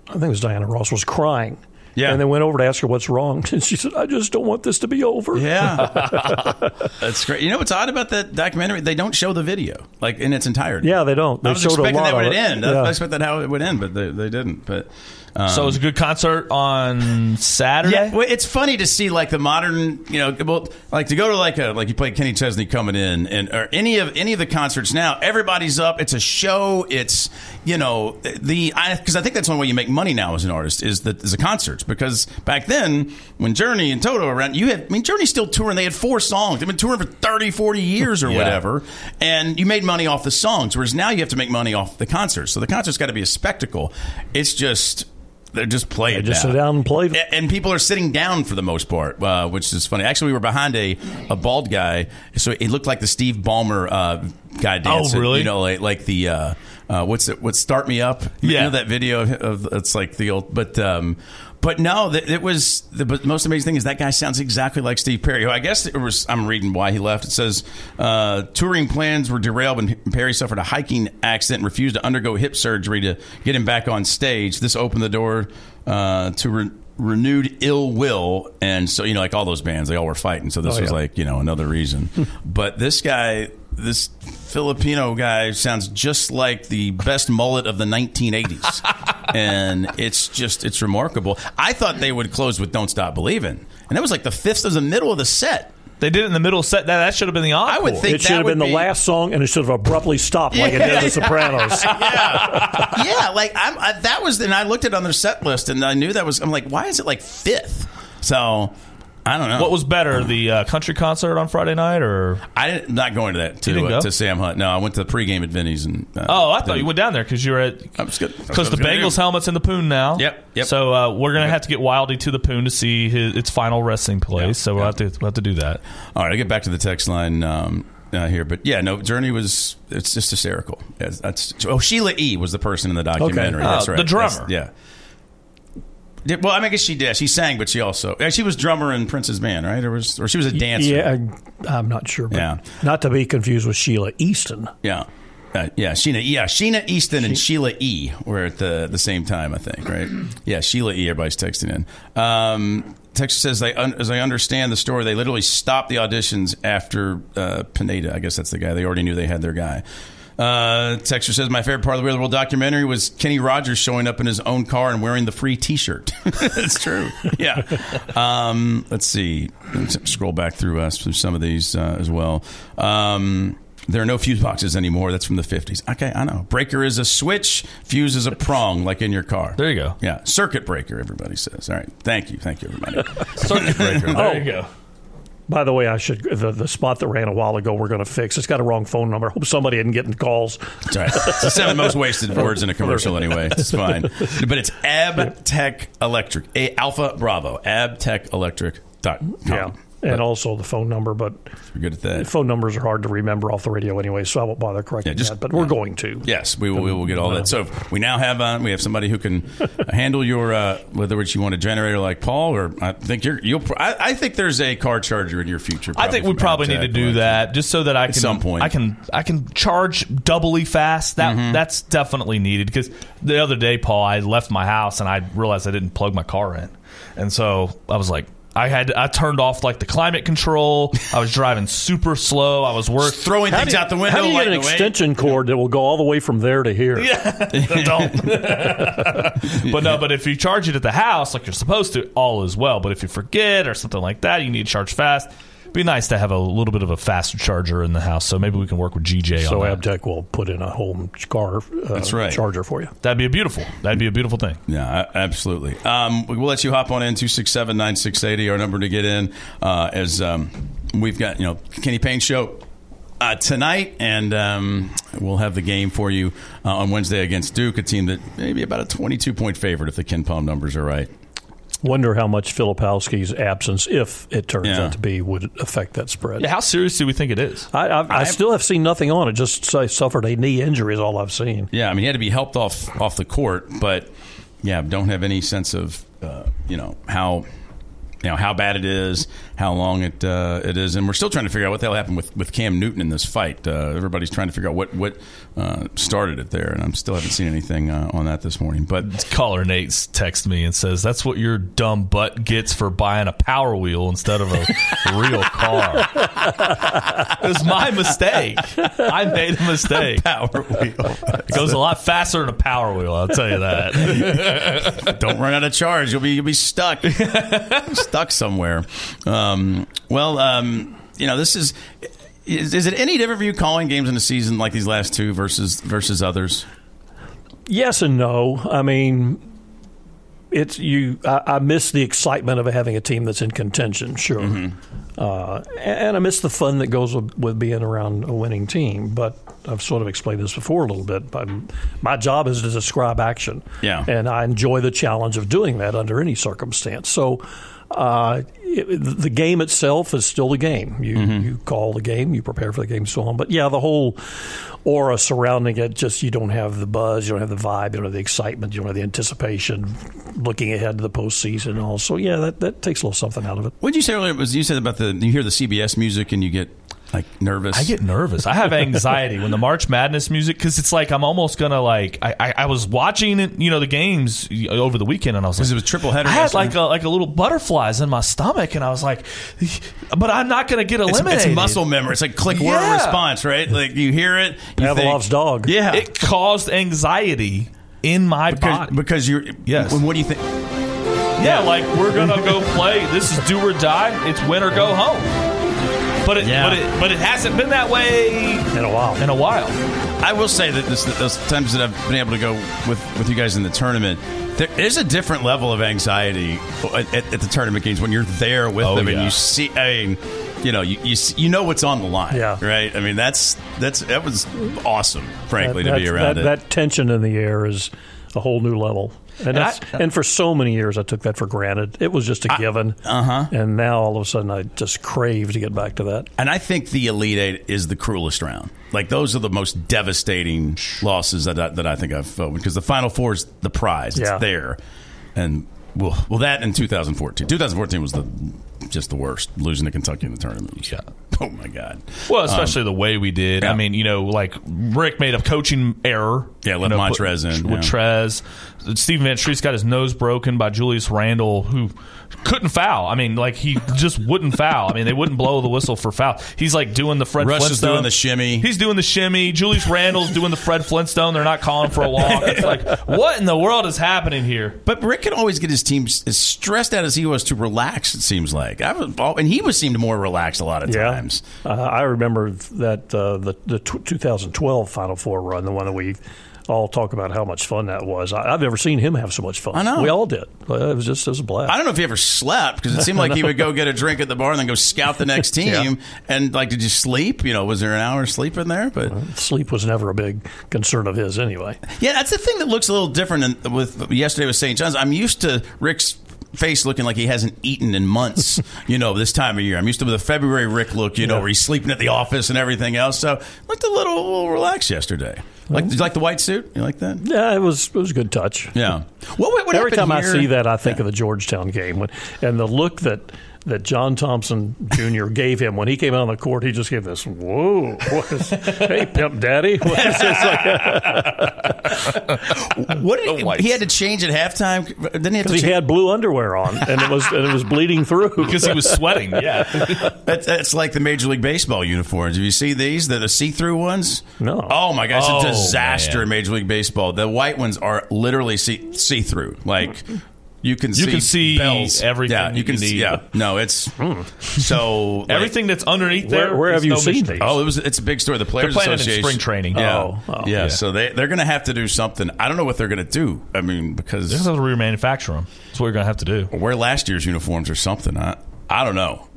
I think it was Diana Ross, was crying. Yeah. And then went over to ask her what's wrong, and she said, "I just don't want this to be over." Yeah, that's great. You know what's odd about that documentary? They don't show the video like in its entirety. Yeah, they don't. They I was showed a expecting lot that would end. Yeah. I expected that how it would end, but they, they didn't. But um, so it was a good concert on Saturday. yeah, well, it's funny to see like the modern, you know, well, like to go to like a like you play Kenny Chesney coming in, and or any of any of the concerts now, everybody's up. It's a show. It's you know the because I, think that's one way you make money now as an artist is that is the concerts because back then when Journey and Toto were around, you had I mean Journey's still touring. They had four songs. They've been touring for 30, 40 years or Yeah. whatever, and you made money off the songs. Whereas now you have to make money off the concerts. So the concert's got to be a spectacle. It's just. They're just playing. They just now. sit down and play. And people are sitting down for the most part, uh, which is funny. Actually, we were behind a, a bald guy, so it looked like the Steve Ballmer uh, guy dancing. Oh, really? You know, like, like the uh, uh, what's it? What start me up? You Yeah. know that video of, of it's like the old, but. Um, but no, it was the most amazing thing is that guy sounds exactly like Steve Perry. Who I guess it was. I'm reading why he left. It says uh, touring plans were derailed when Perry suffered a hiking accident and refused to undergo hip surgery to get him back on stage. This opened the door uh, to re- renewed ill will, and so you know, like all those bands, they all were fighting. So this Oh, was like you know another reason. but this guy, this Filipino guy, sounds just like the best mullet of the 1980s, and it's just it's remarkable. I thought they would close with "Don't Stop Believing," and that was like the fifth of the middle of the set. They did it in the middle set. That that should have been the encore. I would think It should have been would the last song, and it should have abruptly stopped like it did The Sopranos. yeah, yeah. Like I'm, I, that was, and I looked at it on their set list, and I knew that was. I'm like, why is it like fifth? So I don't know. What was better, the uh, country concert on Friday night, or I didn't not going to that to, uh, to Sam Hunt. No, I went to the pregame at Vinny's and. Uh, Oh, I thought you went down there because you were at I was good. That's what because the Bengals do. helmet's in the Poon now. Yep, yep. So uh, we're gonna have to get Wildy to the Poon to see his its final resting place. so we'll have to we'll have to do that. All right, I get back to the text line um, uh, here, but yeah, no, Journey was it's just hysterical. Yes, that's oh Sheila E was the person in the documentary. Oh, That's the right. drummer. That's- yeah. Yeah, Well, I mean, I guess she did. She sang, but she also she was drummer in Prince's band, right? Or was or she was a dancer? Yeah, I, I'm not sure. But Yeah. Not to be confused with Sheila Easton. Yeah. Uh, yeah, Sheena, yeah, Sheena Easton and Sheila E were at the the same time, I think, right? Yeah, Sheila E. Everybody's texting in. Um, Text says they, un- as I understand the story, they literally stopped the auditions after uh, Pineda. I guess that's the guy. They already knew they had their guy. Uh, Texter says my favorite part of the Real World documentary was Kenny Rogers showing up in his own car and wearing the free T-shirt. That's true. Yeah. Um, let's see. Let's scroll back through us through some of these uh, as well. Um, there are no fuse boxes anymore. That's from the 50s. Okay, I know. Breaker is a switch, fuse is a prong, like in your car. There you go. Yeah, circuit breaker, everybody says. All right. Thank you. Thank you, everybody. Circuit breaker. There Oh. you go. By the way, I should the, the spot that ran a while ago. We're going to fix. It's got a wrong phone number. I Hope somebody isn't getting calls. That's right. It's the seven most wasted words in a commercial anyway. It's fine. But it's Abtech Electric. A Alpha Bravo. ab AbtechElectric.com. Yeah, and also the phone number, but We're good at that. phone numbers are hard to remember off the radio anyway, so I won't bother correcting Yeah, just- that. But we're going to. Yes, we will. We will get all that. So we now have uh, we have somebody who can handle your uh, whether it's you want a generator like Paul or I think you're you'll. I, I think there's a car charger in your future. I think we probably need to do Electric. that just so that I can at some point. I can I can charge doubly fast. That Mm-hmm. that's definitely needed because the other day, Paul, I left my house and I realized I didn't plug my car in, and so I was like. I had I turned off like the climate control. I was driving super slow. I was work Throwing things out the window. How do you get an extension cord that will go all the way from there to here? Yeah, don't. but no, but if you charge it at the house like you're supposed to, all is well. But if you forget or something like that, you need to charge fast. It'd be nice to have a little bit of a faster charger in the house. So maybe we can work with GJ So on that. Abtech will put in a home car uh, That's right. charger for you. That'd be a beautiful. That'd be a beautiful thing. Yeah, absolutely. Um, we'll let you hop on in 267 9680, our number to get in. Uh, as um, we've got, you know, Kenny Payne show uh, tonight, and um, we'll have the game for you uh, on Wednesday against Duke, a team that maybe about a 22 point favorite if the KenPom numbers are right. Wonder how much Filipowski's absence, if it turns Yeah. out to be, would affect that spread. Yeah, how serious do we think it is? I, I, I still have seen nothing on it. Just I suffered a knee injury is all I've seen. Yeah, I mean, he had to be helped off off the court, but yeah, don't have any sense of uh, you know how you know how bad it is, how long it uh, it is, and we're still trying to figure out what the hell happened with, with Cam Newton in this fight. Uh, everybody's trying to figure out what what uh, started it there, and I'm still haven't seen anything uh, on that this morning. But Caller Nate's text me and says that's what your dumb butt gets for buying a Power Wheel instead of a real car. it was my mistake. I made a mistake. Power Wheel It goes a lot faster than a Power Wheel. I'll tell you that. don't run out of charge. You'll be you'll be stuck stuck somewhere. Um, well, um, you know, this is. Is, is it any different for you calling games in the season like these last two versus versus others? Yes and no. I mean, it's you. I, I miss the excitement of having a team that's in contention, sure, uh, and I miss the fun that goes with, with being around a winning team. But I've sort of explained this before a little bit. But my job is to describe action, Yeah. and I enjoy the challenge of doing that under any circumstance. So. Uh, it, the game itself is still the game. You you call the game, you prepare for the game, so on. But yeah, the whole aura surrounding it, just you don't have the buzz, you don't have the vibe, you don't have the excitement, you don't have the anticipation, looking ahead to the postseason and all. So yeah, that, that takes a little something out of it. What did you say earlier? Was you said about the you hear the CBS music and you get like nervous? I get nervous. I have anxiety when the March Madness music because it's like I'm almost gonna like. I, I, I was watching it, you know, the games over the weekend, and I was like, Because it was triple header I had like a like a little butterflies in my stomach, and I was like, but I'm not gonna get It's, eliminated. it's muscle memory. It's like click word Yeah. response, right? Like you hear it. You Pavlov's think, dog. Yeah, It caused anxiety in my because, body. because you're. Yes. What do you think? Yeah, like we're gonna go play. This is do or die. It's win or go home. But it, Yeah. but it, but it hasn't been that way In a while. in a while. I will say that this, those times that I've been able to go with, with you guys in the tournament, There is a different level of anxiety at, at, at the tournament games when you're there with Oh, them and you see. I mean, you know, you, you you know what's on the line, Yeah. right? I mean, that's that's that was awesome, frankly, that, to be around that, it. that tension in the air is a whole new level. And, And that's, I- and for so many years, I took that for granted. It was just a given. uh-huh. And now all of a sudden, I just crave to get back to that. And I think the Elite Eight is the cruelest round. Like those are the most devastating losses that I, that I think I've felt because the Final Four is the prize. It's Yeah. there, and well, well, that in 2014. 2014 was the just the worst, losing to Kentucky in the tournament. Yeah. Oh my God. Well, especially the way we did. yeah. I mean, you know, like Rick made a coaching error. Yeah, let you know, Montrez put- in, with yeah. Trez. Stephan Van Treese's got his nose broken by Julius Randle, who couldn't foul. I mean, like he just wouldn't foul. I mean, they wouldn't blow the whistle for foul. He's like doing the Fred Russ is Flintstone. doing the shimmy. He's doing the shimmy. Julius Randle's doing the Fred Flintstone. They're not calling for a walk. It's like, what in the world is happening here? But Rick can always get his team as stressed out as he was to relax. It seems like I was, and he was seemed more relaxed a lot of Yeah. times. Uh, I remember that uh, the the t- 2012 Final Four run, the one that we all talk about how much fun that was. I, I've never seen him have so much fun. I know. we all did. It was just it was a blast. I don't know if he ever slept because it seemed like he would go get a drink at the bar and then go scout the next team. Yeah. And like, did you sleep? You know, was there an hour of sleep in there? But Sleep was never a big concern of his anyway. yeah, that's the thing that looks a little different in, with yesterday with St. John's. I'm used to Rick's face looking like he hasn't eaten in months. you know, this time of year. I'm used to the February Rick look. You know, Yeah. where he's sleeping at the office and everything else. So looked a little, little relaxed yesterday. Like, did you like the white suit? You like that? Yeah, it was it was a good touch. Yeah. What, what, what Every time I see that, I think of the Georgetown game, when, and the look that that John Thompson Jr. gave him when he came out on the court. He just gave this whoa, what is, hey pimp daddy. What is this? Like, What did he, he had to change at halftime? Didn't he have to he had blue underwear on, and it was and it was bleeding through Because he was sweating. Yeah. That's, that's like the Major League Baseball uniforms. Have you seen these? The, the see-through ones? No. Oh my gosh, Oh, it's a disaster man. in Major League Baseball. The white ones are literally see see-through. Like you can You see can see bells. everything Yeah, you you can see. need. Yeah, no, it's hmm. so like- Everything that's underneath there. Where- where is have you no seen these? Oh, it was. It's a big story. The Players playing it in Association spring training. Yeah, Oh, oh. yeah. Yeah. So they they're going to have to do something. I don't know what they're going to do. I mean, because They're going to remanufacture them. That's what you're going to have to do. wear last year's uniforms or something. I I don't know,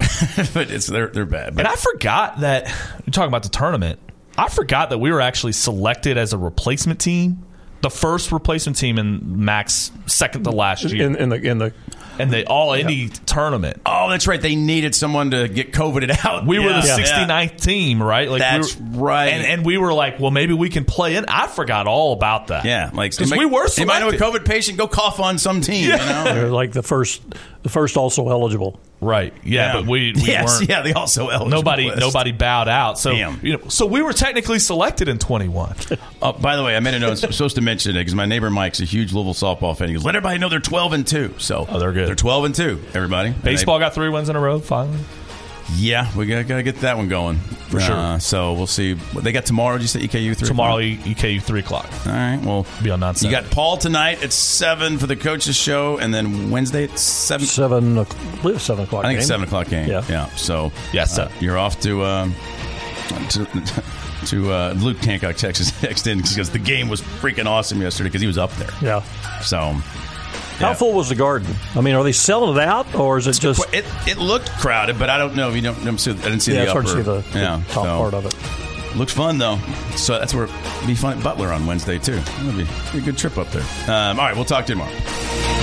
but it's they're they're bad. But And I forgot that you're talking about the tournament. I forgot that we were actually selected as a replacement team, the first replacement team in Max second to last year, in, in the in the and the All Indie tournament. oh, that's right. They needed someone to get COVIDed out. We were the Yeah. 69th team, right? Like That's we were, right. And, and we were like, well, maybe we can play in. I forgot all about that. Yeah, like because we were Anybody know a. COVID patient? Go cough on some team. You know. they're like the first the first also eligible. Right. Yeah, but we, we yes, weren't. yeah, they also eligible Nobody, list. nobody bowed out. So, Damn. you know, so we were technically selected in 21. Oh, by the way, I made a note. I'm supposed to mention it because my neighbor Mike's a huge Louisville softball fan. He goes, "Let everybody know they're 12 and two." So, Oh, they're good. They're 12 and two. Everybody, And Baseball got three wins in a row. Finally, they- yeah, we got to get that one going for sure. So we'll see. They got tomorrow. Did you say EKU three tomorrow? EKU three o'clock. All right. Well, Be on non you got Paul tonight at seven for the coaches show, and then Wednesday at seven. Seven, I believe seven o'clock. I think it's game. seven o'clock game. Yeah. yeah. So Yeah, uh, you're off to um, to, to uh, Luke Hancock, Texas, next in because the game was freaking awesome yesterday because he was up there. Yeah. So How Yeah. full was the garden? I mean, are they selling it out, or is it just? it it looked crowded, but I don't know if you don't, don't see. I didn't see yeah, the it's hard upper. to see the, the yeah, top so, part of it. Looks fun though. So that's where be fun at Butler on Wednesday too. It'll be, be a good trip up there. Um, all right, we'll talk to you tomorrow.